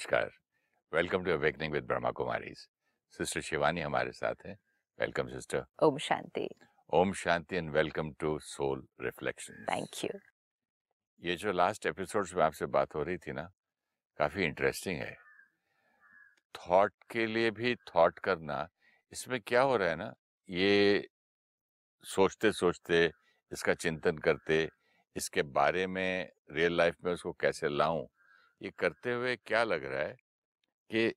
नमस्कार। Welcome to Awakening with Brahma Kumari sister Shivani हमारे साथ हैं। Welcome sister. ओम शांति। ओम शांति and welcome to soul reflection thank you. ये जो लास्ट एपिसोड्स में आपसे बात हो रही थी ना काफ़ी इंटरेस्टिंग है। थॉट के लिए भी थॉट करना इसमें क्या हो रहा है ना ये सोचते सोचते इसका चिंतन करते इसके बारे में रियल लाइफ में उसको कैसे लाऊं ये करते हुए क्या लग रहा है कि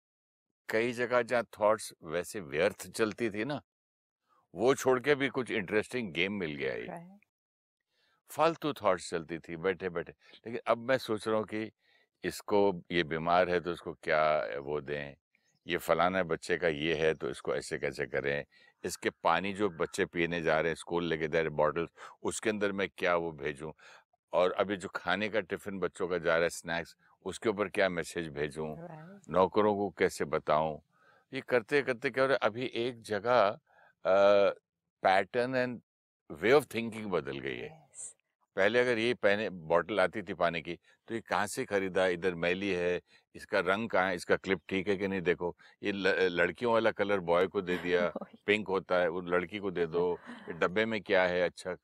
कई जगह जहाँ थॉट्स वैसे व्यर्थ चलती थी ना वो छोड़ के भी कुछ इंटरेस्टिंग गेम मिल गया ये फालतू थॉट्स चलती थी बैठे बैठे लेकिन अब मैं सोच रहा हूँ कि इसको ये बीमार है तो इसको क्या वो दें? ये फलाना बच्चे का ये है तो इसको ऐसे कैसे करें? इसके पानी जो बच्चे पीने जा रहे हैं स्कूल लेके जा रहे बॉटल्स उसके अंदर मैं क्या वो भेजूं? और अभी जो खाने का टिफ़िन बच्चों का जा रहा है स्नैक्स उसके ऊपर क्या मैसेज भेजूं? नौकरों को कैसे बताऊँ? ये करते करते क्या हो रहा है? अभी एक जगह pattern and way of thinking बदल गई है। पहले अगर ये पहने बॉटल आती थी पानी की तो ये कहाँ से खरीदा? इधर मैली है इसका रंग कहाँ है? इसका क्लिप ठीक है कि नहीं? देखो ये लड़कियों वाला कलर बॉय को दे दिया पिंक होता है वो लड़की को दे दो डब्बे में क्या है? अच्छा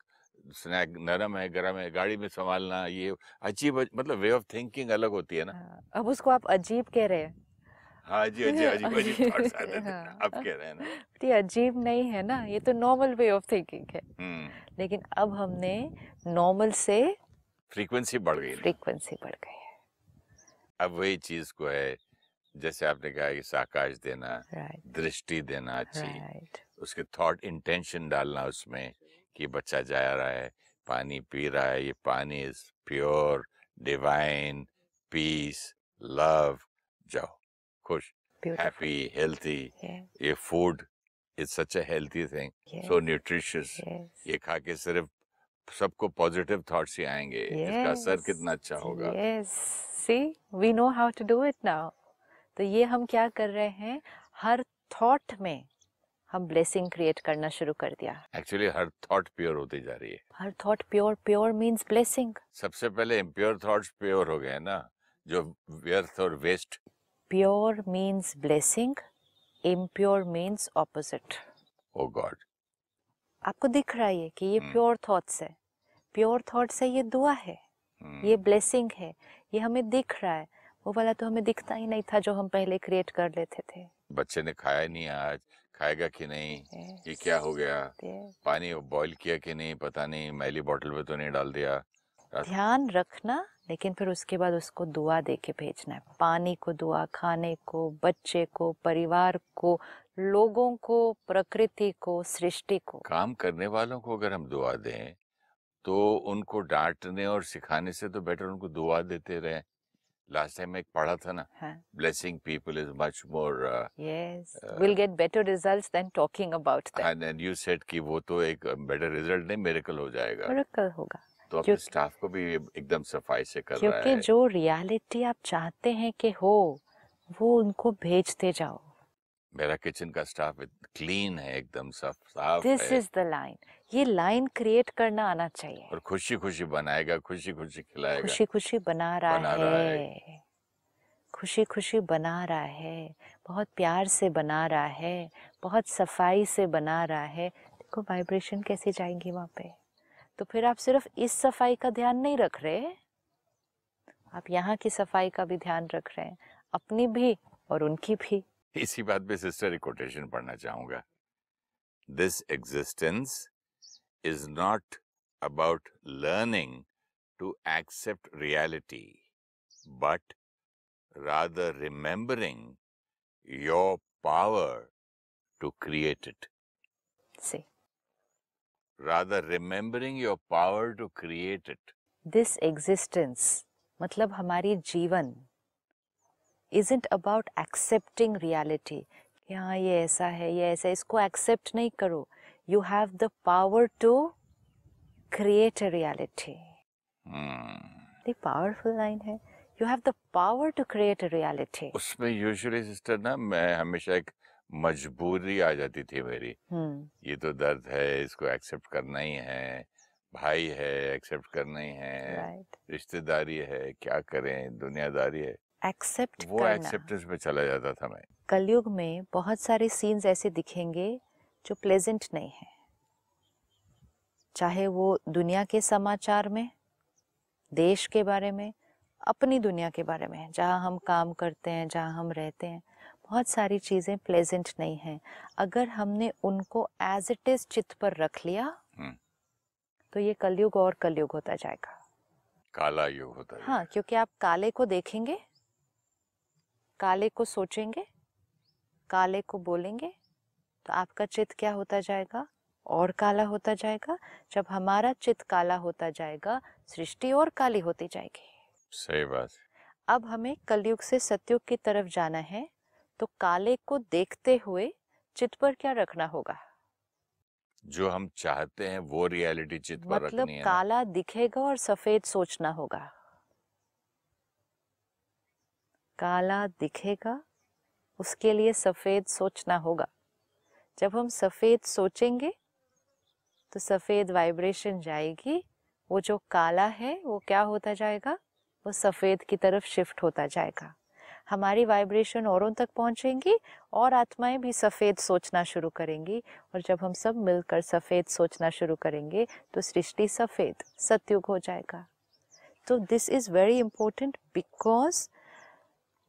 स्नैक नरम है गरम है गाड़ी में संभालना ये अजीब मतलब वे ऑफ़ थिंकिंग अलग होती है ना। हाँ, अब उसको आप अजीब कह रहे हैं। हाँ जी अजीब अजीब अजीब थॉट्स आते हाँ। अब कह रहे हैं ना। ये अजीब नहीं है ना ये तो नॉर्मल वे ऑफ़ थिंकिंग है। हम्म। लेकिन अब हमने नॉर्मल से फ्रीक्वेंसी बढ़ गई फ्रीक्वेंसी बढ़ गई है। अब वही चीज़ को है जैसे आपने कहा कि साकाश देना दृष्टि देना अच्छी उसके थॉट इंटेंशन डालना उसमें। कि बच्चा जा रहा है पानी पी रहा है ये पानी is pure divine peace love जाओ खुश हैप्पी हेल्थी ये food is such a healthy thing so nutritious ये खा के सिर्फ़ सबको पॉजिटिव थॉट्स ही आएँगे yes. इसका असर कितना अच्छा होगा। Yes. see we know how to do it now. तो ये हम क्या कर रहे हैं? हर थॉट में हम ब्लेसिंग क्रिएट करना शुरू कर दिया। एक्चुअली हर थॉट प्योर होती जा रही है। हर thought pure pure means blessing सबसे पहले इम्प्योर थॉट्स प्योर हो गए ना जो व्यर्थ और waste pure means blessing impure means opposite oh God आपको दिख रहा है कि ये प्योर hmm. थॉट्स है। प्योर थॉट्स है ये दुआ है। hmm. ये ब्लेसिंग है। ये हमें दिख रहा है। वो वाला तो हमें दिखता ही नहीं था जो हम पहले क्रिएट कर लेते थे। बच्चे ने खाया नहीं आज। खाएगा कि नहीं yes. ये क्या हो गया yes. पानी बॉईल किया कि नहीं पता नहीं मैली बॉटल में तो नहीं डाल दिया ध्यान रखना लेकिन फिर उसके बाद उसको दुआ दे के भेजना है पानी को दुआ खाने को बच्चे को परिवार को लोगों को प्रकृति को सृष्टि को काम करने वालों को अगर हम दुआ दें तो उनको डांटने और सिखाने से तो बेटर उनको दुआ देते रहे लास्ट टाइम एक पढ़ा था ना blessing people is much more yes will get better results than talking about that and you said कि वो तो एक बेटर रिज़ल्ट नहीं मिरेकल हो जाएगा। मिरेकल होगा। तो अपने स्टाफ को भी एकदम सफ़ाई से कर रहा है। क्योंकि जो रियलिटी आप चाहते हैं कि हो वो उनको भेजते जाओ। मेरा किचन का स्टाफ क्लीन है एकदम साफ़ साफ़ दिस इज़ द लाइन। ये लाइन क्रिएट करना आना चाहिए। और खुशी खुशी बनाएगा खुशी खुशी खिलाएगा। खुशी खुशी बना रहा बना है, रहा है। खुशी खुशी बना रहा है। बहुत प्यार से बना रहा है। बहुत सफ़ाई से बना रहा है। देखो वाइब्रेशन कैसे जाएँगी वहाँ पे। तो फिर आप सिर्फ़ इस सफ़ाई का ध्यान नहीं रख रहे आप यहाँ की सफ़ाई का भी ध्यान रख रहे हैं। अपनी भी और उनकी भी। इसी बात पे सिस्टर एक कोटेशन पढ़ना चाहूँगा this existence is not about learning to accept reality but rather remembering your power to create it. See. Rather remembering your power to create it. This existence, मतलब हमारी जीवन isn't about accepting reality. कि हाँ ये ऐसा है ये ऐसा इसको एक्सेप्ट नहीं करो। You have the power to create a reality powerful line है। You have the power to create a reality उसमें यूजुअली सिस्टर ना मैं हमेशा एक मजबूरी आ जाती थी मेरी। Hmm. ये तो दर्द है इसको एक्सेप्ट करना ही है। भाई है एक्सेप्ट करना ही है। Right. रिश्तेदारी है क्या करें? दुनियादारी है। एक्सेप्ट वो एक्सेप्टेंस में चला जाता था मैं। कलयुग में बहुत सारे सीन्स ऐसे दिखेंगे जो प्लेजेंट नहीं है। चाहे वो दुनिया के समाचार में देश के बारे में अपनी दुनिया के बारे में जहाँ हम काम करते हैं जहाँ हम रहते हैं बहुत सारी चीज़ें प्लेजेंट नहीं हैं। अगर हमने उनको एज इट इज़ चित्त पर रख लिया हम्म। तो ये कलयुग और कलयुग होता जाएगा। काला युग होता है हाँ क्योंकि आप काले को देखेंगे काले को सोचेंगे काले को बोलेंगे तो आपका चित्त क्या होता जाएगा? और काला होता जाएगा। जब हमारा चित्त काला होता जाएगा सृष्टि और काली होती जाएगी। सही बात अब हमें कलयुग से सतयुग की तरफ़ जाना है तो काले को देखते हुए चित्त पर क्या रखना होगा? जो हम चाहते हैं वो रियलिटी पर मतलब रखनी है। काला दिखेगा और सफ़ेद सोचना होगा। काला दिखेगा, उसके लिए सफ़ेद सोचना होगा। जब हम सफ़ेद सोचेंगे तो सफ़ेद वाइब्रेशन जाएगी, वो जो काला है, वो क्या होता जाएगा? वो सफ़ेद की तरफ़ शिफ्ट होता जाएगा। हमारी वाइब्रेशन औरों तक पहुंचेंगी और आत्माएँ भी सफ़ेद सोचना शुरू करेंगी। और जब हम सब मिलकर सफ़ेद सोचना शुरू करेंगे तो सृष्टि सफ़ेद, सत्युग हो जाएगा। तो this is very important because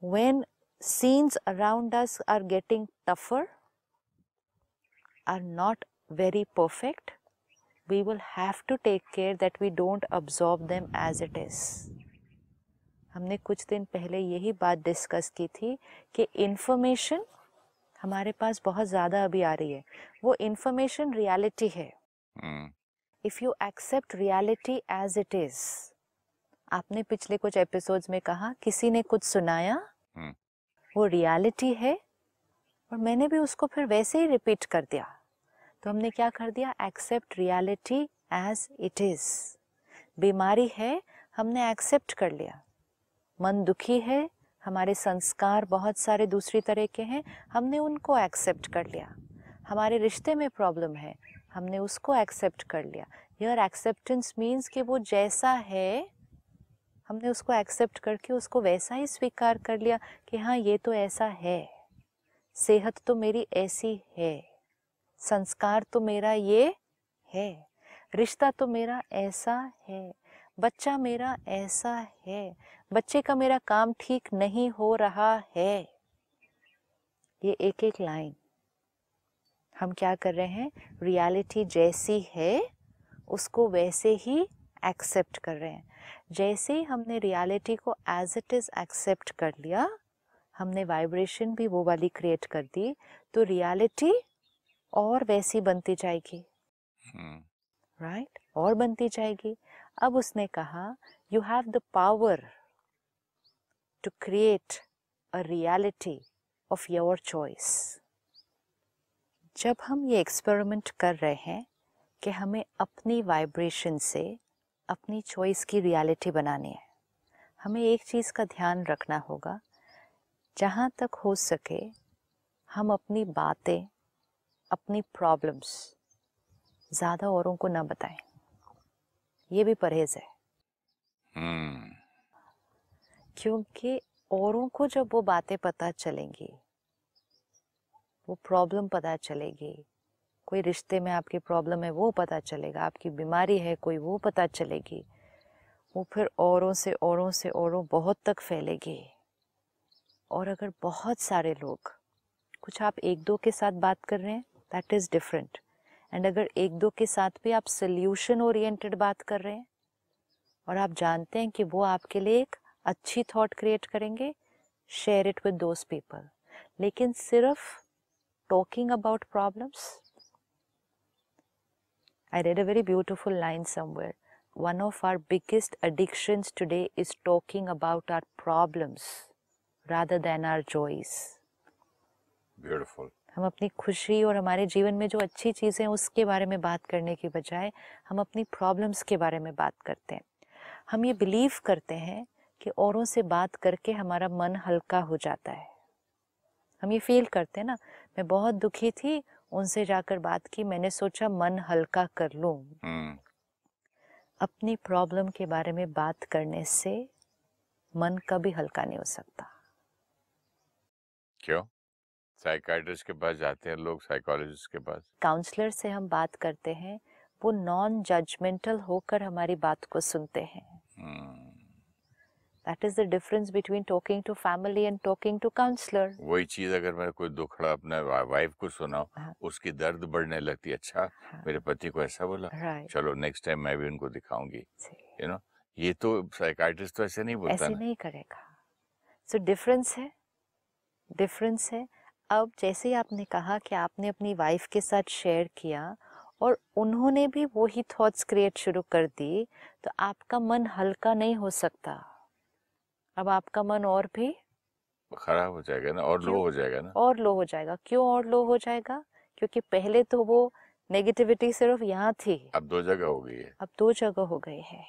when scenes around us are getting tougher, are not very perfect, we will have to take care that we don't absorb them as it is. हमने कुछ दिन पहले यही बात डिस्कस की थी कि information हमारे पास बहुत ज़्यादा अभी आ रही है। वो इन्फॉर्मेशन रियलिटी है। If you accept reality as it is आपने पिछले कुछ एपिसोड्स में कहा किसी ने कुछ सुनाया? हम्म। वो रियलिटी है और मैंने भी उसको फिर वैसे ही रिपीट कर दिया। तो हमने क्या कर दिया? Accept reality as it is बीमारी है, हमने एक्सेप्ट कर लिया। मन दुखी है, हमारे संस्कार बहुत सारे दूसरी तरह के हैं, हमने उनको एक्सेप्ट कर लिया। हमारे रिश्ते में प्रॉब्लम है, हमने उसको एक्सेप्ट कर लिया। योर एक्सेप्टेंस मीन्स कि वो जैसा है हमने उसको एक्सेप्ट करके उसको वैसा ही स्वीकार कर लिया कि हाँ ये तो ऐसा है। सेहत तो मेरी ऐसी है। संस्कार तो मेरा ये है। रिश्ता तो मेरा ऐसा है। बच्चा मेरा ऐसा है। बच्चे का मेरा काम ठीक नहीं हो रहा है। ये एक एक लाइन। हम क्या कर रहे हैं? रियलिटी जैसी है, उसको वैसे ही एक्सेप्ट कर रहे हैं। जैसे ही हमने रियलिटी को एज इट इज़ एक्सेप्ट कर लिया हमने वाइब्रेशन भी वो वाली क्रिएट कर दी तो रियलिटी और वैसी बनती जाएगी। Right right? और बनती जाएगी। अब उसने कहा you have the power to create a reality of your choice जब हम ये एक्सपेरिमेंट कर रहे हैं कि हमें अपनी वाइब्रेशन से अपनी चॉइस की रियलिटी बनानी है। हमें एक चीज़ का ध्यान रखना होगा। जहाँ तक हो सके हम अपनी बातें अपनी प्रॉब्लम्स ज़्यादा औरों को ना बताएँ। ये भी परहेज़ है। हम्म, क्योंकि औरों को जब वो बातें पता चलेंगी वो प्रॉब्लम पता चलेगी कोई रिश्ते में आपकी प्रॉब्लम है, वो पता चलेगा। आपकी बीमारी है, कोई वो पता चलेगी। वो फिर औरों से औरों से, औरों बहुत तक फैलेगी। और अगर बहुत सारे लोग, कुछ आप एक दो के साथ बात कर रहे हैं दैट इज़ डिफरेंट एंड अगर एक दो के साथ भी आप सोल्यूशन ओरिएंटेड बात कर रहे हैं, और आप जानते हैं कि वो आपके लिए एक अच्छी थॉट क्रिएट करेंगे share it with those people लेकिन सिर्फ़ talking about problems I read a very beautiful line somewhere. One of our biggest addictions today is talking about our problems rather than our joys. Beautiful हम अपनी खुशी और हमारे जीवन में जो अच्छी चीज़ें हैं उसके बारे में बात करने की बजाय हम अपनी प्रॉब्लम्स के बारे में बात करते हैं हम ये बिलीव करते हैं कि औरों से बात करके हमारा मन हल्का हो जाता है हम ये फील करते हैं ना मैं बहुत दुखी थी उनसे जाकर बात की मैंने सोचा मन हल्का कर लूँ। हम्म, अपनी प्रॉब्लम के बारे में बात करने से मन कभी हल्का नहीं हो सकता। क्यों? साइकाइट्रिस्ट के पास जाते हैं लोग साइकोलॉजिस्ट के पास। काउंसलर से हम बात करते हैं वो नॉन जजमेंटल होकर हमारी बात को सुनते हैं। हम्म, that is the difference between talking to family and talking to counsellor वही चीज़ अगर मैं कोई दुखड़ा अपने वाइफ को सुनाऊं हाँ। उसकी दर्द बढ़ने लगती अच्छा मेरे पति को ऐसा बोला राइट चलो नेक्स्ट टाइम मैं भी उनको दिखाऊँगी। यू नो ये तो साइकाइट्रिस्ट तो ऐसे नहीं बोलता ऐसे नहीं करेगा। सो so, डिफरेंस है। डिफरेंस है। अब जैसे ही आपने कहा कि आपने अपनी वाइफ के साथ शेयर किया और उन्होंने भी वही थॉट्स क्रिएट शुरू कर दी तो आपका मन हल्का नहीं हो सकता। अब आपका मन और भी खराब हो जाएगा ना और लो हो जाएगा ना? और लो हो जाएगा। क्यों और लो हो जाएगा? क्योंकि पहले तो वो नेगेटिविटी सिर्फ़ यहाँ थी। अब दो जगह हो गई है। अब दो जगह हो गई है।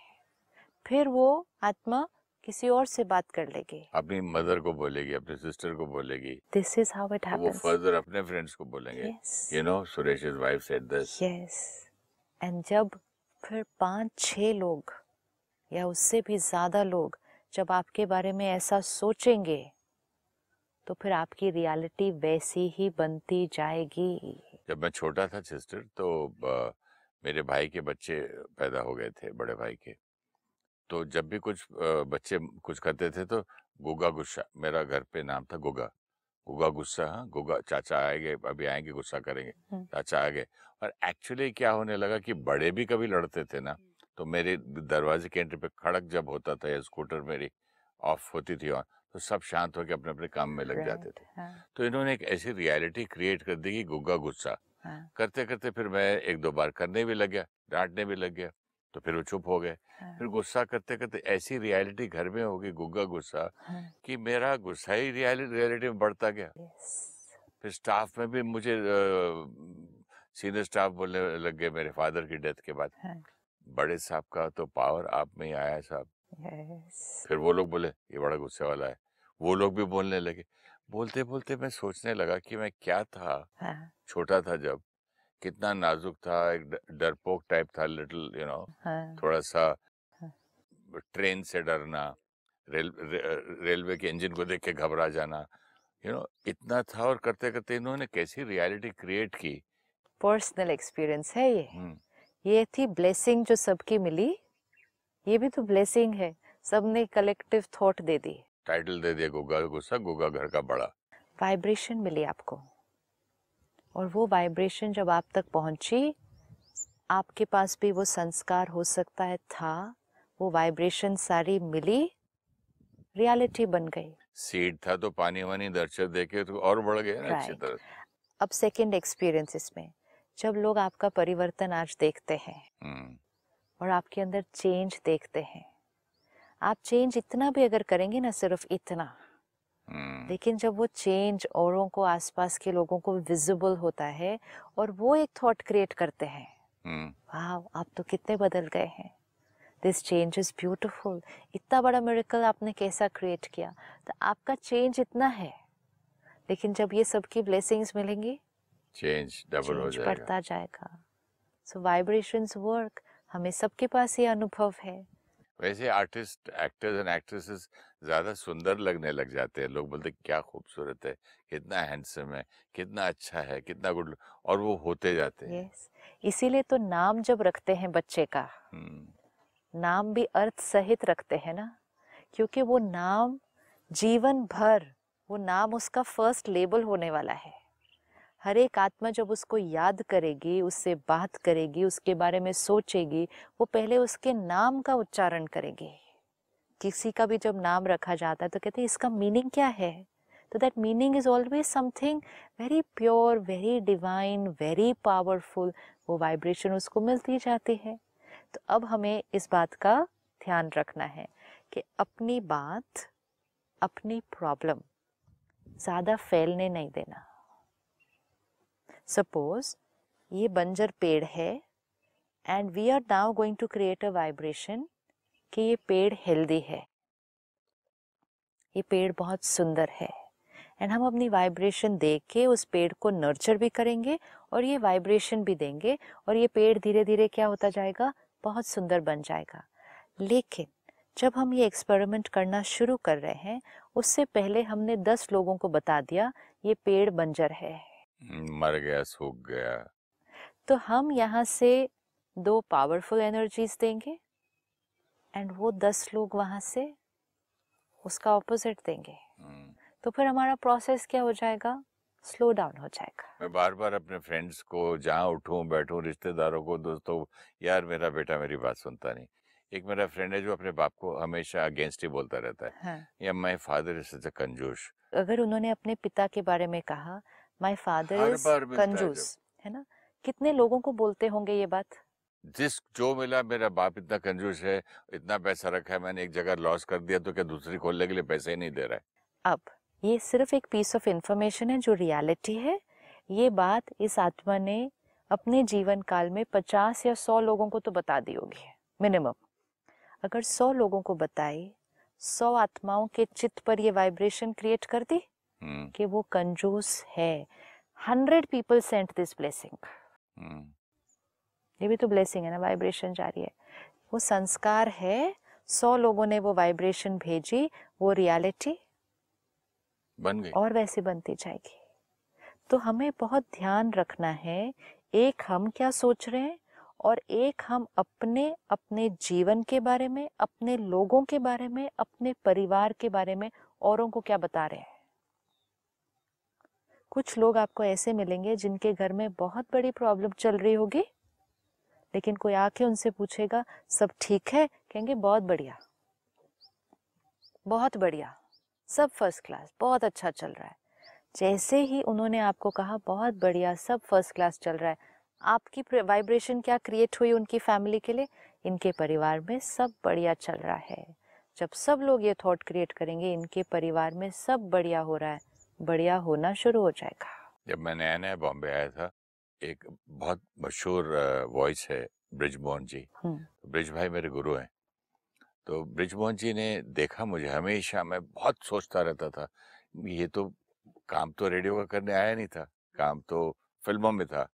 फिर वो आत्मा किसी और से बात कर लेगी। अपनी मदर को बोलेगी अपने सिस्टर को बोलेगी। दिस इज़ हाउ इट तो वो फर्दर अपने फ्रेंड्स को बोलेंगे। You know Suresh is wife said this yes and जब फिर पाँच छह लोग या उससे भी ज़्यादा लोग जब आपके बारे में ऐसा सोचेंगे तो फिर आपकी रियलिटी वैसी ही बनती जाएगी। जब मैं छोटा था सिस्टर तो मेरे भाई के बच्चे पैदा हो गए थे बड़े भाई के। तो जब भी कुछ बच्चे कुछ करते थे तो गुगा गुस्सा मेरा घर पे नाम था गुगा। गुगा गुस्सा हाँ गुगा चाचा आएँगे अभी आएँगे गुस्सा करेंगे हम्म। चाचा आ गए। और एक्चुअली क्या होने लगा कि बड़े भी कभी लड़ते थे ना तो मेरे दरवाजे के एंट्री पे खड़क जब होता था या स्कूटर मेरी ऑफ़ होती थी ऑन तो सब शांत होकर अपने अपने काम में लग जाते थे। हाँ, तो इन्होंने एक ऐसी रियलिटी क्रिएट कर दी कि गुग्गा गुस्सा। हाँ, करते करते फिर मैं एक दो बार करने भी लग गया डांटने भी लग गया तो फिर वो चुप हो गए। हाँ, फिर गुस्सा करते करते ऐसी रियलिटी घर में होगी गुग्गा गुस्सा हाँ, कि मेरा गुस्सा ही रियलिटी रियलिटी में बढ़ता गया। फिर स्टाफ में भी मुझे सीनियर स्टाफ बोलने लग गए मेरे फादर की डेथ के बाद। हाँ, बड़े साहब का तो पावर आप में ही आया है साहब। yes, फिर वो लोग बोले ये बड़ा गुस्से वाला है। वो लोग भी बोलने लगे। बोलते बोलते मैं सोचने लगा कि मैं क्या था हाँ, छोटा था जब कितना नाजुक था एक डरपोक टाइप था लिटिल यू नो हाँ, थोड़ा सा हाँ। ट्रेन से डरना रेल रे, रेलवे के इंजन को देख के घबरा जाना यू नो इतना था और करते करते इन्होंने कैसी रियलिटी क्रिएट की। पर्सनल एक्सपीरियंस है ये। हम्म, ये थी ब्लेसिंग जो सबकी मिली। ये भी तो ब्लेसिंग है। सबने कलेक्टिव थॉट दे दी। टाइटल दे दिया गुग्गा गुस्सा गुग्गा घर का बड़ा। वाइब्रेशन मिली आपको। और वो वाइब्रेशन जब आप तक पहुँची आपके पास भी वो संस्कार हो सकता है था। वो वाइब्रेशन सारी मिली। रियलिटी बन गई। सीड था तो पानी वानी दर्शक देके तो और बढ़ गया ना अच्छी तरह अब सेकंड एक्सपीरियंस इसमें। जब लोग आपका परिवर्तन आज देखते हैं हम्म, और आपके अंदर चेंज देखते हैं आप चेंज इतना भी अगर करेंगे ना सिर्फ़ इतना हम्म, लेकिन जब वो चेंज औरों को आसपास के लोगों को विजिबल होता है और वो एक थॉट क्रिएट करते हैं हम्म, वाह आप तो कितने बदल गए हैं। दिस चेंज इज़ ब्यूटिफुल इतना बड़ा मेरेकल आपने कैसा क्रिएट किया? तो आपका चेंज इतना है लेकिन जब ये सबकी ब्लेसिंग्स मिलेंगी चेंज डबल हो जाएगा। बढ़ता जाएगा। सो वाइब्रेशंस वर्क हमें सबके पास ये अनुभव है। वैसे आर्टिस्ट एक्टर्स एंड एक्ट्रेसेस ज़्यादा सुंदर लगने लग जाते हैं। लोग बोलते क्या खूबसूरत है कितना हैंडसम है कितना अच्छा है कितना गुड और वो होते जाते हैं। यस इसीलिए तो नाम जब रखते हैं बच्चे का हम्म, नाम भी अर्थ सहित रखते हैं ना? क्योंकि वो नाम जीवन भर वो नाम उसका फ़र्स्ट लेबल होने वाला है। हर एक आत्मा जब उसको याद करेगी, उससे बात करेगी, उसके बारे में सोचेगी, वो पहले उसके नाम का उच्चारण करेगी। किसी का भी जब नाम रखा जाता है तो कहते हैं, इसका मीनिंग क्या है? तो that meaning is always something very pure very divine very powerful वो वाइब्रेशन उसको मिलती जाती है। तो अब हमें इस बात का ध्यान रखना है कि अपनी बात, अपनी प्रॉब्लम ज़्यादा फैलने नहीं देना। सपोज़ ये बंजर पेड़ है and we are now going to create a vibration कि ये पेड़ हेल्दी है। ये पेड़ बहुत सुंदर है। एंड हम अपनी वाइब्रेशन दे के उस पेड़ को नर्चर भी करेंगे और ये वाइब्रेशन भी देंगे और ये पेड़ धीरे धीरे क्या होता जाएगा? बहुत सुंदर बन जाएगा। लेकिन जब हम ये एक्सपेरिमेंट करना शुरू कर रहे हैं, उससे पहले हमने दस लोगों को बता दिया ये पेड़ बंजर है। मर गया सूख गया। तो हम यहाँ से दो पावरफुल एनर्जीज देंगे एंड वो दस लोग वहाँ से उसका ऑपोजिट देंगे। हम्म। तो फिर हमारा प्रोसेस क्या हो जाएगा? स्लो डाउन हो जाएगा। मैं बार बार अपने फ्रेंड्स को जहाँ उठूं बैठूं रिश्तेदारों को दोस्तों यार मेरा बेटा मेरी बात सुनता नहीं। एक मेरा फ्रेंड है जो अपने बाप को हमेशा अगेंस्ट ही बोलता रहता है। हाँ। या माय फादर इज़ सच कंजूस अगर उन्होंने अपने पिता के बारे में कहा माय फादर इज़ कंजूस है ना? कितने लोगों को बोलते होंगे ये बात? जिस जो मिला मेरा बाप इतना कंजूस है इतना पैसा रखा है मैंने एक जगह लॉस कर दिया तो क्या दूसरी खोलने के लिए पैसे ही नहीं दे रहा है? अब ये सिर्फ़ एक पीस ऑफ़ इंफॉर्मेशन है जो रियलिटी है। ये बात इस आत्मा ने अपने जीवन काल में पचास या सौ लोगों को तो बता दी होगी मिनिमम अगर सौ लोगों को बताई सौ आत्माओं के चित्त पर ये वाइब्रेशन क्रिएट कर दी कि वो कंजूस है। Hundred people sent this blessing. हम्म ये भी तो ब्लेसिंग है ना वाइब्रेशन जा रही है। वो संस्कार है सौ लोगों ने वो वाइब्रेशन भेजी वो रियलिटी। बन गई। और वैसे बनती जाएगी। तो हमें बहुत ध्यान रखना है एक हम क्या सोच रहे हैं और एक हम अपने अपने जीवन के बारे में अपने लोगों के बारे में अपने परिवार के बारे में औरों को क्या बता रहे हैं। कुछ लोग आपको ऐसे मिलेंगे जिनके घर में बहुत बड़ी प्रॉब्लम चल रही होगी। लेकिन कोई आके उनसे पूछेगा, सब ठीक है? कहेंगे, बहुत बढ़िया। बहुत बढ़िया। सब फ़र्स्ट क्लास बहुत अच्छा चल रहा है। जैसे ही उन्होंने आपको कहा, बहुत बढ़िया, सब फ़र्स्ट क्लास चल रहा है। आपकी वाइब्रेशन क्या क्रिएट हुई उनकी फैमिली के लिए? इनके परिवार में सब बढ़िया चल रहा है। जब सब लोग ये थॉट क्रिएट करेंगे, इनके परिवार में सब बढ़िया हो रहा है। बढ़िया होना शुरू हो जाएगा। जब मैं नया नया बॉम्बे आया था एक बहुत मशहूर वॉइस है ब्रिजमोहन जी। तो ब्रिज भाई मेरे गुरु हैं। तो ब्रिजमोहन जी ने देखा मुझे हमेशा मैं बहुत सोचता रहता था ये तो काम तो रेडियो का करने आया नहीं था काम तो फ़िल्मों में था।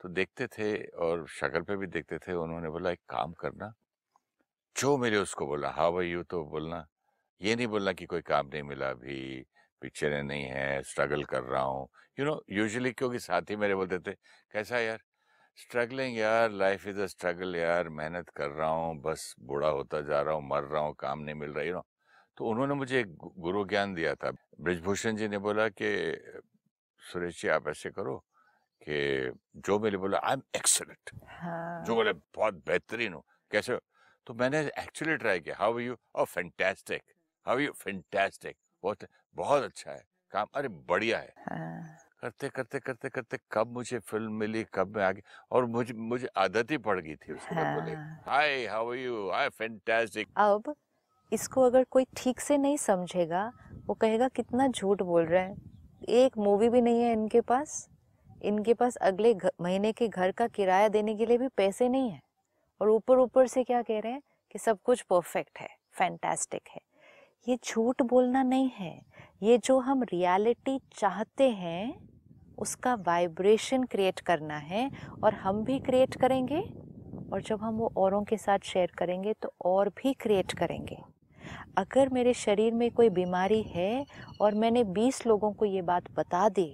तो देखते थे और शक्ल पे भी देखते थे उन्होंने बोला एक काम करना जो मेरे उसको बोला हाँ भाई यू तो बोलना ये नहीं बोलना कि कोई काम नहीं मिला अभी पिक्चरें नहीं है स्ट्रगल कर रहा हूँ। यू नो यूजुअली क्योंकि साथी मेरे बोलते थे कैसा यार? स्ट्रगलिंग यार लाइफ इज़ अ स्ट्रगल यार मेहनत कर रहा हूँ बस बूढ़ा होता जा रहा हूँ मर रहा हूँ काम नहीं मिल रहा यू नो तो उन्होंने मुझे एक गुरु ज्ञान दिया था। ब्रिजभूषण जी ने बोला कि सुरेश जी आप ऐसे करो कि जो मेरे बोला आई एम एक्सलेंट हाँ जो बोले बहुत बेहतरीन हो। कैसे हो? तो मैंने एक्चुअली ट्राई किया how you fantastic how you fantastic बहुत बहुत अच्छा है काम अरे बढ़िया है। हाँ। करते करते करते करते कब मुझे फ़िल्म मिली कब मैं आगे और मुझे मुझे आदत ही पड़ गई थी उसके बोले। Hi how are you hi fantastic अब इसको अगर कोई ठीक से नहीं समझेगा वो कहेगा कितना झूठ बोल रहे है। एक मूवी भी नहीं है इनके पास। इनके पास अगले घ- महीने के घर का किराया देने के लिए भी पैसे नहीं है। और ऊपर ऊपर से क्या कह रहे हैं कि सब कुछ परफेक्ट है फैंटास्टिक है। ये झूठ बोलना नहीं है। ये जो हम रियलिटी चाहते हैं, उसका वाइब्रेशन क्रिएट करना है और हम भी क्रिएट करेंगे और जब हम वो औरों के साथ शेयर करेंगे तो और भी क्रिएट करेंगे। अगर मेरे शरीर में कोई बीमारी है और मैंने 20 लोगों को ये बात बता दी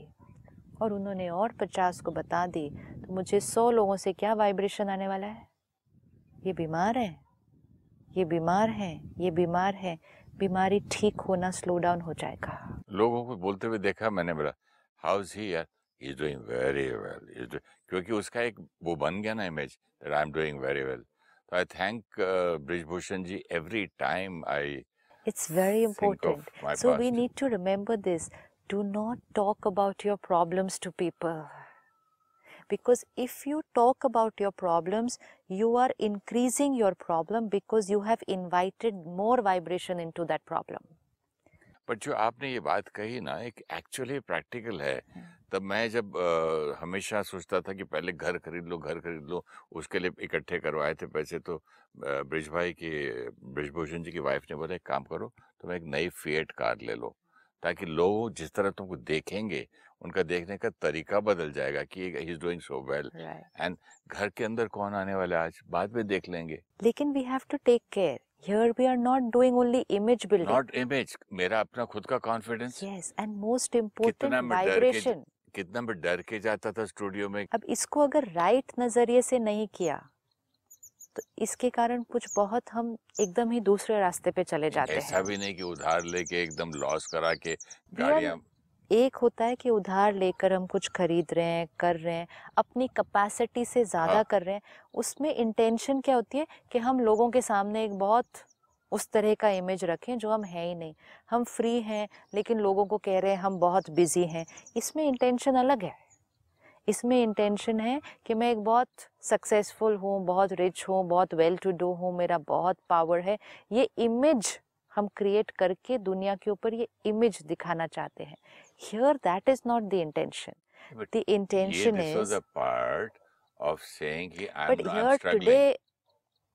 और उन्होंने और 50 को बता दी तो मुझे 100 लोगों से क्या वाइब्रेशन आने वाला है? ये बीमार है। ये बीमार है। ये बीमार है। बीमारी ठीक होना स्लो डाउन हो जाएगा लोगों को बोलते हुए देखा मैंने बोला हाउ इज़ ही यार इज़ डूइंग वेरी वेल क्योंकि उसका एक वो बन गया ना image that I am doing very well तो I thank Brijbhushan ji every time I It's very important. my So we past. need to remember this. Do not talk about your problems to people. Because if you talk about your problems, you are increasing your problem because you have invited more vibration into that problem. But जो आपने ये बात कही ना एक actually practical है तब मैं जब अ, हमेशा सोचता था कि पहले घर खरीद लो घर खरीद लो उसके लिए इकट्ठे करवाए थे पैसे तो ब्रिज भाई की ब्रिजभूषण जी की वाइफ ने बोला एक काम करो तुम एक नई फिएट कार ले लो ताकि लोग जिस तरह तुमको देखेंगे उनका देखने का तरीका बदल जाएगा कि he is doing so well and घर के अंदर कौन आने वाला आज? बाद में देख लेंगे। लेकिन we have to take care here we are not doing only image building not image मेरा अपना खुद का कॉन्फिडेंस यस एंड मोस्ट के वाइब्रेशन कितना मैं डर के जाता था स्टूडियो में। अब इसको अगर राइट नज़रिए से नहीं किया तो इसके कारण कुछ बहुत हम एकदम ही दूसरे रास्ते पे चले जाते ऐसा हैं। भी नहीं कि उधार लेके एकदम लॉस करा के गाड़ियाँ एक होता है कि उधार लेकर हम कुछ खरीद रहे हैं कर रहे हैं अपनी कैपेसिटी से ज़्यादा हाँ। कर रहे हैं उसमें इंटेंशन क्या होती है कि हम लोगों के सामने एक बहुत उस तरह का इमेज रखें जो हम हैं ही नहीं। हम फ्री हैं लेकिन लोगों को कह रहे हैं हम बहुत बिज़ी हैं। इसमें इंटेंशन अलग है। इसमें इंटेंशन है कि मैं एक बहुत सक्सेसफुल हूँ बहुत रिच हूँ बहुत वेल टू डू हूँ मेरा बहुत पावर है। ये इमेज हम क्रिएट करके दुनिया के ऊपर ये इमेज दिखाना चाहते हैं। Here that is not the intention But the ये intention this was a part of saying कि I'm, but I'm struggling. today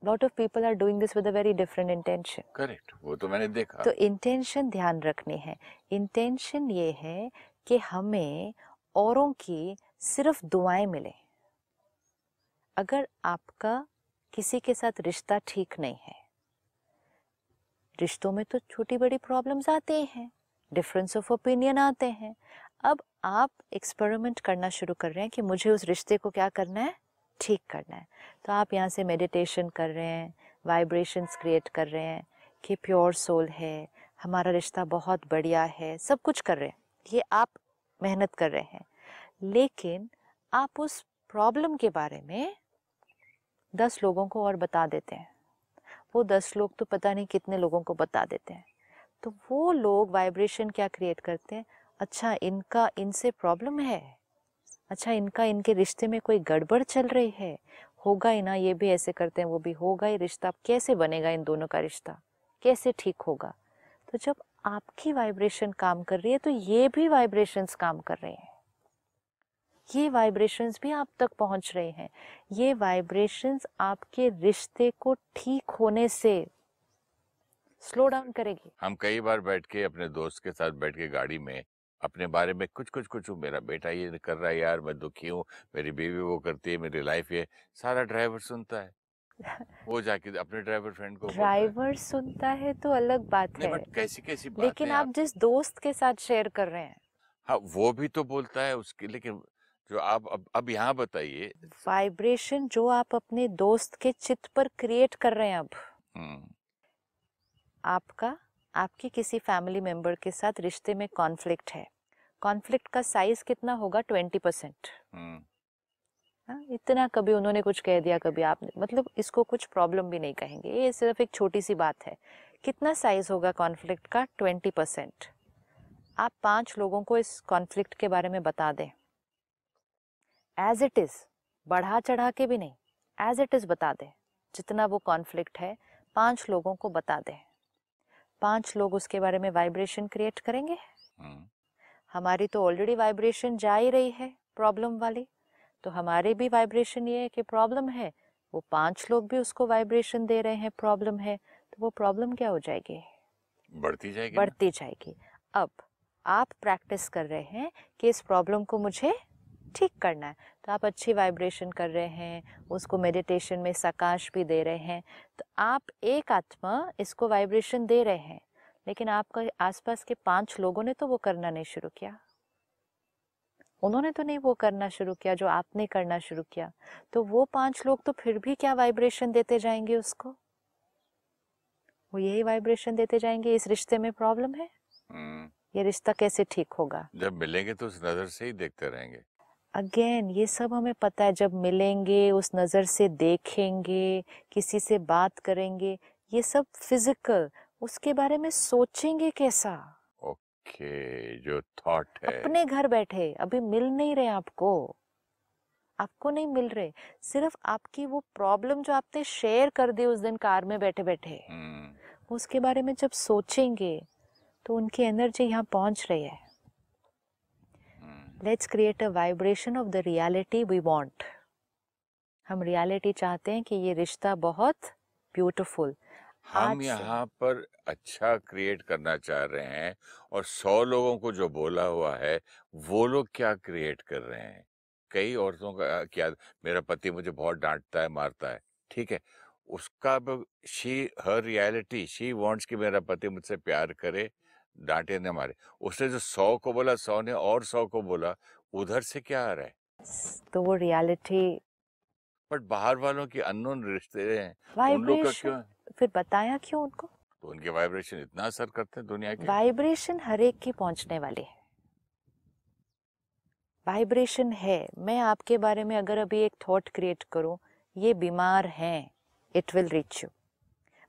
lot of people are doing this with a very different intention. Correct वो तो मैंने देखा। तो intention ध्यान रखनी है। इंटेंशन ये है कि हमें औरों की सिर्फ़ दुआएँ मिले। अगर आपका किसी के साथ रिश्ता ठीक नहीं है रिश्तों में तो छोटी बड़ी प्रॉब्लम्स आते हैं। डिफरेंस ऑफ़ ओपिनियन आते हैं। अब आप एक्सपेरिमेंट करना शुरू कर रहे हैं कि मुझे उस रिश्ते को क्या करना है? ठीक करना है। तो आप यहाँ से मेडिटेशन कर रहे हैं वाइब्रेशंस क्रिएट कर रहे हैं कि प्योर सोल है, हमारा रिश्ता बहुत बढ़िया है, सब कुछ कर रहे हैं। ये आप मेहनत कर रहे हैं। लेकिन आप उस प्रॉब्लम के बारे में दस लोगों को और बता देते हैं। वो दस लोग तो पता नहीं कितने लोगों को बता देते हैं। तो वो लोग वाइब्रेशन क्या क्रिएट करते हैं? अच्छा इनका, इनसे प्रॉब्लम है। अच्छा इनका, इनके रिश्ते में कोई गड़बड़ चल रही है? होगा ही ना, ये भी ऐसे करते हैं, वो भी होगा ही रिश्ता। कैसे बनेगा इन दोनों का रिश्ता? कैसे ठीक होगा? तो जब आपकी वाइब्रेशन काम कर रही है तो ये भी वाइब्रेशंस काम कर रहे हैं। ये वाइब्रेशंस भी आप तक पहुँच रहे हैं। ये वाइब्रेशंस आपके रिश्ते को ठीक होने से स्लो डाउन करेगी। हम कई बार बैठ के अपने दोस्त के साथ बैठ के गाड़ी में अपने बारे में कुछ कुछ कुछ मेरा बेटा ये कर रहा है यार मैं दुखी हूँ मेरी बीवी वो करती है मेरी लाइफ ये। सारा ड्राइवर सुनता है। वो जाके अपने ड्राइवर फ्रेंड को ड्राइवर सुनता है तो अलग बात है। बट कैसी कैसी बातें लेकिन आप जिस दोस्त के साथ शेयर कर रहे हैं। हाँ वो भी तो बोलता है उसकी लेकिन जो आप अब अब यहाँ बताइए वाइब्रेशन जो आप अपने दोस्त के चित्त पर क्रिएट कर रहे हैं अब। हम्म, आपका आपके किसी फैमिली मेंबर के साथ रिश्ते में कॉन्फ्लिक्ट है। कॉन्फ्लिक्ट का साइज़ कितना होगा? ट्वेंटी परसेंट हम्म, इतना कभी उन्होंने कुछ कह दिया कभी आपने मतलब इसको कुछ प्रॉब्लम भी नहीं कहेंगे। ये सिर्फ़ एक छोटी सी बात है। कितना साइज़ होगा कॉन्फ्लिक्ट का? ट्वेंटी परसेंट आप पाँच लोगों को इस कॉन्फ्लिक्ट के बारे में बता दें। एज इट इज़ बढ़ा चढ़ा के भी नहीं एज इट इज़ बता दें। जितना वो कॉन्फ्लिक्ट है पाँच लोगों को बता दें। पाँच लोग उसके बारे में वाइब्रेशन क्रिएट करेंगे। हम्म, हमारी तो ऑलरेडी वाइब्रेशन जा ही रही है प्रॉब्लम वाली। तो हमारे भी वाइब्रेशन ये है कि प्रॉब्लम है वो पाँच लोग भी उसको वाइब्रेशन दे रहे हैं प्रॉब्लम है तो वो प्रॉब्लम क्या हो जाएगी? बढ़ती जाएगी ना? बढ़ती जाएगी। अब आप प्रैक्टिस कर रहे हैं कि इस प्रॉब्लम को मुझे ठीक करना है। तो आप अच्छी वाइब्रेशन कर रहे हैं उसको मेडिटेशन में सकाश भी दे रहे हैं तो आप एक आत्मा इसको वाइब्रेशन दे रहे हैं लेकिन आपका आसपास के पाँच लोगों ने तो वो करना नहीं शुरू किया। उन्होंने तो नहीं वो करना शुरू किया जो आपने करना शुरू किया। तो वो पाँच लोग तो फिर भी क्या वाइब्रेशन देते जाएँगे उसको? वो यही वाइब्रेशन देते जाएँगे इस रिश्ते में प्रॉब्लम है? हम्म, ये रिश्ता कैसे ठीक होगा? जब मिलेंगे तो उस नज़र से ही देखते रहेंगे। अगेन ये सब हमें पता है जब मिलेंगे उस नज़र से देखेंगे किसी से बात करेंगे ये सब फ़िज़िकल उसके बारे में सोचेंगे कैसा? ओके जो थॉट है। अपने घर बैठे अभी मिल नहीं रहे आपको। आपको नहीं मिल रहे सिर्फ़ आपकी वो प्रॉब्लम जो आपने शेयर कर दी उस दिन कार में बैठे बैठे हम्म, उसके बारे में जब सोचेंगे तो उनकी एनर्जी यहाँ पहुँच रही है। Let's create a vibration of the reality we want हम रियलिटी चाहते हैं कि ये रिश्ता बहुत ब्यूटीफुल हम यहाँ पर अच्छा क्रिएट करना चाह रहे हैं और सौ लोगों को जो बोला हुआ है वो लोग क्या क्रिएट कर रहे हैं? कई औरतों का क्या मेरा पति मुझे बहुत डांटता है मारता है ठीक है? उसका she her reality she wants कि मेरा पति मुझसे प्यार करे डांटे न मारे। उसने जो सौ को बोला सौ ने और सौ को बोला उधर से क्या आ रहा है? तो वो रियलिटी बट बाहर वालों की अननोन रिश्ते हैं उन लोग का क्यों? फिर बताया क्यों उनको? तो उनके वाइब्रेशन इतना असर करते हैं दुनिया के। वाइब्रेशन हर एक की पहुँचने वाली है। वाइब्रेशन है। मैं आपके बारे में अगर अभी एक थॉट क्रिएट करूँ ये बीमार हैं इट विल रीच यू।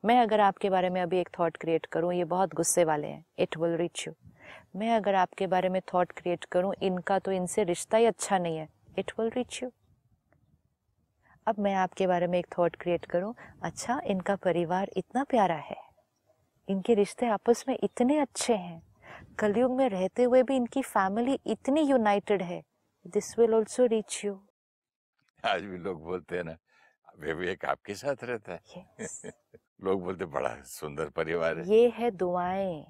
मैं अगर आपके बारे में अभी एक थॉट क्रिएट करूँ ये बहुत गुस्से वाले हैं इट विल रीच यू मैं अगर आपके बारे में थॉट क्रिएट करूँ इनका तो इनसे रिश्ता ही अच्छा नहीं है इट विल रीच यू अब मैं आपके बारे में एक थॉट क्रिएट करूँ अच्छा इनका परिवार इतना प्यारा है इनके रिश्ते आपस में इतने अच्छे हैं कलयुग में रहते हुए भी इनकी फैमिली इतनी यूनाइटेड है this will also reach you आज भी लोग बोलते हैं ना विवेक आपके साथ रहता है। Yes. लोग बोलते, बड़ा सुंदर परिवार है। ये है दुआएँ।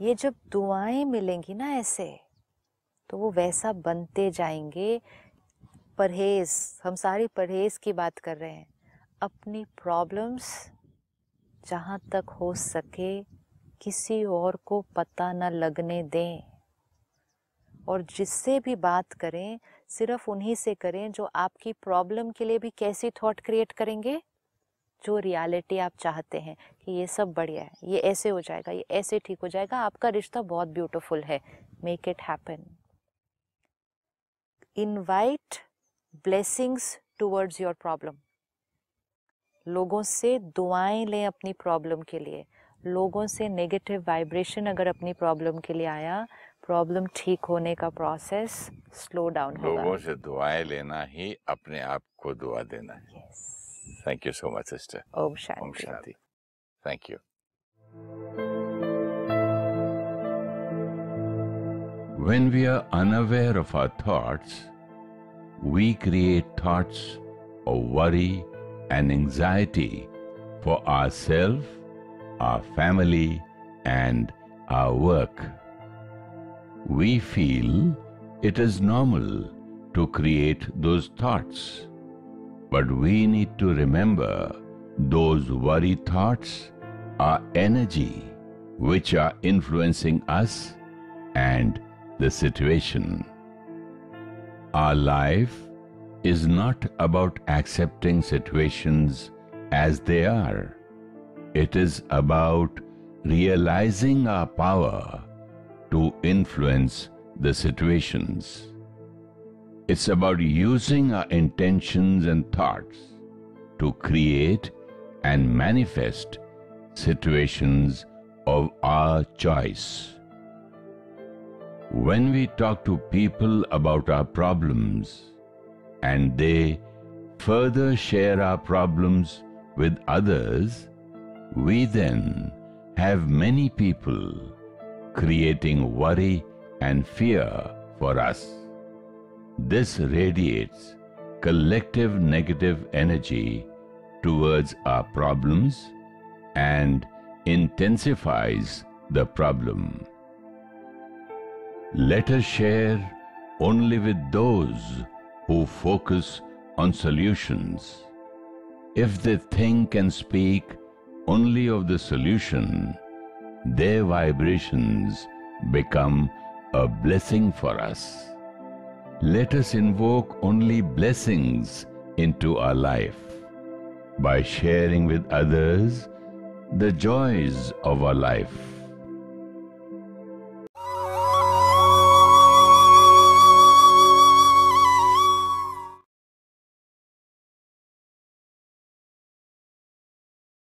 ये जब दुआएँ मिलेंगी ना ऐसे तो वो वैसा बनते जाएँगे। परहेज, हम सारी परहेज की बात कर रहे हैं। अपनी प्रॉब्लम्स जहाँ तक हो सके, किसी और को पता न लगने दें। और जिससे भी बात करें, सिर्फ़ उन्हीं से करें जो आपकी प्रॉब्लम के लिए भी कैसी थॉट क्रिएट करेंगे। जो रियलिटी आप चाहते हैं कि ये सब बढ़िया है ये ऐसे हो जाएगा ये ऐसे ठीक हो जाएगा आपका रिश्ता बहुत ब्यूटीफुल है। Make it happen invite blessings towards your problem लोगों से दुआएँ लें अपनी प्रॉब्लम के लिए। लोगों से नेगेटिव वाइब्रेशन अगर अपनी प्रॉब्लम के लिए आया प्रॉब्लम ठीक होने का प्रोसेस स्लो डाउन होगा। लोगों से दुआएँ लेना ही अपने आप को दुआ देना है। Thank you so much, sister. Om Shanti. Om Shanti. Thank you. When we are unaware of our thoughts, we create thoughts of worry and anxiety for ourselves, our family, and our work. We feel it is normal to create those thoughts. But we need to remember those worry thoughts are energy which are influencing us and the situation. Our life is not about accepting situations as they are. It is about realizing our power to influence the situations. It's about using our intentions and thoughts to create and manifest situations of our choice. When we talk to people about our problems and they further share our problems with others, we then have many people creating worry and fear for us. This radiates collective negative energy towards our problems and intensifies the problem. Let us share only with those who focus on solutions. If they think and speak only of the solution, their vibrations become a blessing for us. Let us invoke only blessings into our life by sharing with others the joys of our life.